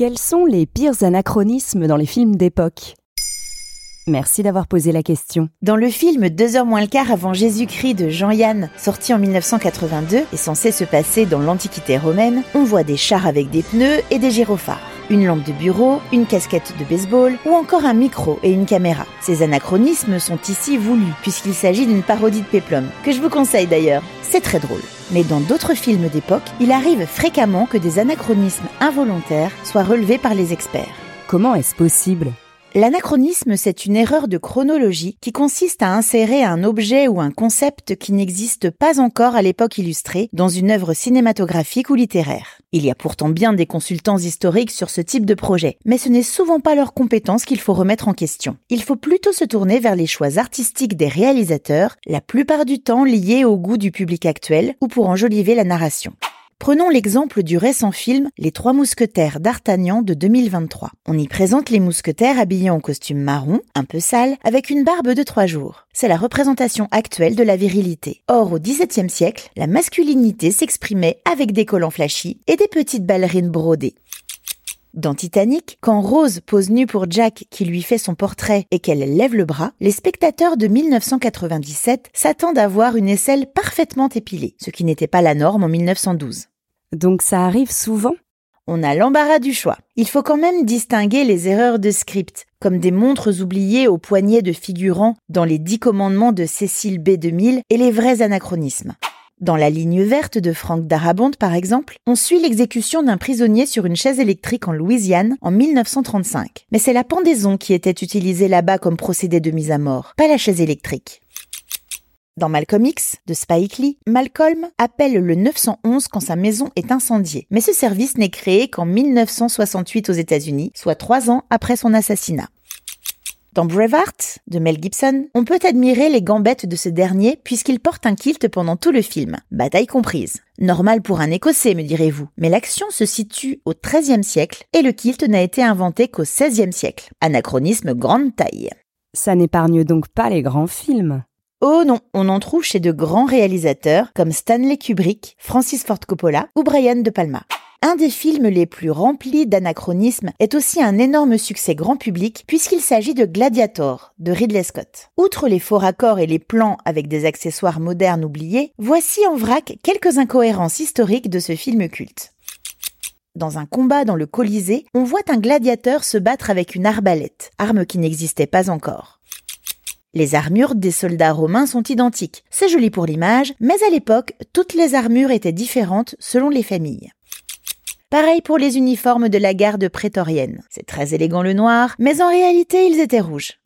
Quels sont les pires anachronismes dans les films d'époque? Merci d'avoir posé la question. Dans le film Deux heures moins le quart avant Jésus-Christ de Jean-Yann, sorti en 1982 et censé se passer dans l'Antiquité romaine, on voit des chars avec des pneus et des gyrophares une lampe de bureau, une casquette de baseball ou encore un micro et une caméra. Ces anachronismes sont ici voulus puisqu'il s'agit d'une parodie de Peplum, que je vous conseille d'ailleurs. C'est très drôle. Mais dans d'autres films d'époque, il arrive fréquemment que des anachronismes involontaires soient relevés par les experts. Comment est-ce possible? L'anachronisme, c'est une erreur de chronologie qui consiste à insérer un objet ou un concept qui n'existe pas encore à l'époque illustrée dans une œuvre cinématographique ou littéraire. Il y a pourtant bien des consultants historiques sur ce type de projet, mais ce n'est souvent pas leurs compétences qu'il faut remettre en question. Il faut plutôt se tourner vers les choix artistiques des réalisateurs, la plupart du temps liés au goût du public actuel ou pour enjoliver la narration. Prenons l'exemple du récent film Les Trois Mousquetaires d'Artagnan de 2023. On y présente les mousquetaires habillés en costume marron, un peu sale, avec une barbe de trois jours. C'est la représentation actuelle de la virilité. Or, au XVIIe siècle, la masculinité s'exprimait avec des collants flashy et des petites ballerines brodées. Dans Titanic, quand Rose pose nue pour Jack qui lui fait son portrait et qu'elle lève le bras, les spectateurs de 1997 s'attendent à voir une aisselle parfaitement épilée, ce qui n'était pas la norme en 1912. Donc ça arrive souvent on a l'embarras du choix. Il faut quand même distinguer les erreurs de script, comme des montres oubliées au poignet de figurants dans les dix commandements de Cécile B. 2000 et les vrais anachronismes. Dans la ligne verte de Frank Darabont, par exemple, on suit l'exécution d'un prisonnier sur une chaise électrique en Louisiane en 1935. Mais c'est la pendaison qui était utilisée là-bas comme procédé de mise à mort, pas la chaise électrique. Dans Malcolm X, de Spike Lee, Malcolm appelle le 911 quand sa maison est incendiée. Mais ce service n'est créé qu'en 1968 aux États-Unis, soit trois ans après son assassinat. Dans Braveheart, de Mel Gibson, on peut admirer les gambettes de ce dernier puisqu'il porte un kilt pendant tout le film, bataille comprise. Normal pour un Écossais, me direz-vous, mais l'action se situe au XIIIe siècle et le kilt n'a été inventé qu'au XVIe siècle. Anachronisme grande taille. Ça n'épargne donc pas les grands films. Oh non, on en trouve chez de grands réalisateurs comme Stanley Kubrick, Francis Ford Coppola ou Brian De Palma. Un des films les plus remplis d'anachronismes est aussi un énorme succès grand public puisqu'il s'agit de Gladiator de Ridley Scott. Outre les faux raccords et les plans avec des accessoires modernes oubliés, voici en vrac quelques incohérences historiques de ce film culte. Dans un combat dans le Colisée, on voit un gladiateur se battre avec une arbalète, arme qui n'existait pas encore. Les armures des soldats romains sont identiques. C'est joli pour l'image, mais à l'époque, toutes les armures étaient différentes selon les familles. Pareil pour les uniformes de la garde prétorienne. C'est très élégant le noir, mais en réalité ils étaient rouges.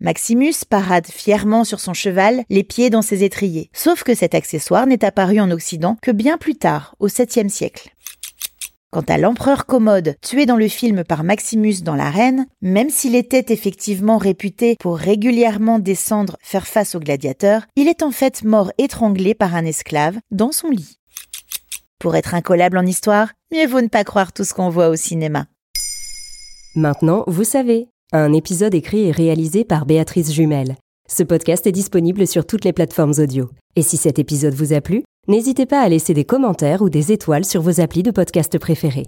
Maximus parade fièrement sur son cheval, les pieds dans ses étriers. Sauf que cet accessoire n'est apparu en Occident que bien plus tard, au 7e siècle. Quant à l'empereur Commode, tué dans le film par Maximus dans l'arène, même s'il était effectivement réputé pour régulièrement descendre faire face aux gladiateurs, il est en fait mort étranglé par un esclave dans son lit. Pour être incollable en histoire, mieux vaut ne pas croire tout ce qu'on voit au cinéma. Maintenant, vous savez, un épisode écrit et réalisé par Béatrice Jumel. Ce podcast est disponible sur toutes les plateformes audio. Et si cet épisode vous a plu, N'hésitez pas à laisser des commentaires ou des étoiles sur vos applis de podcast préférés.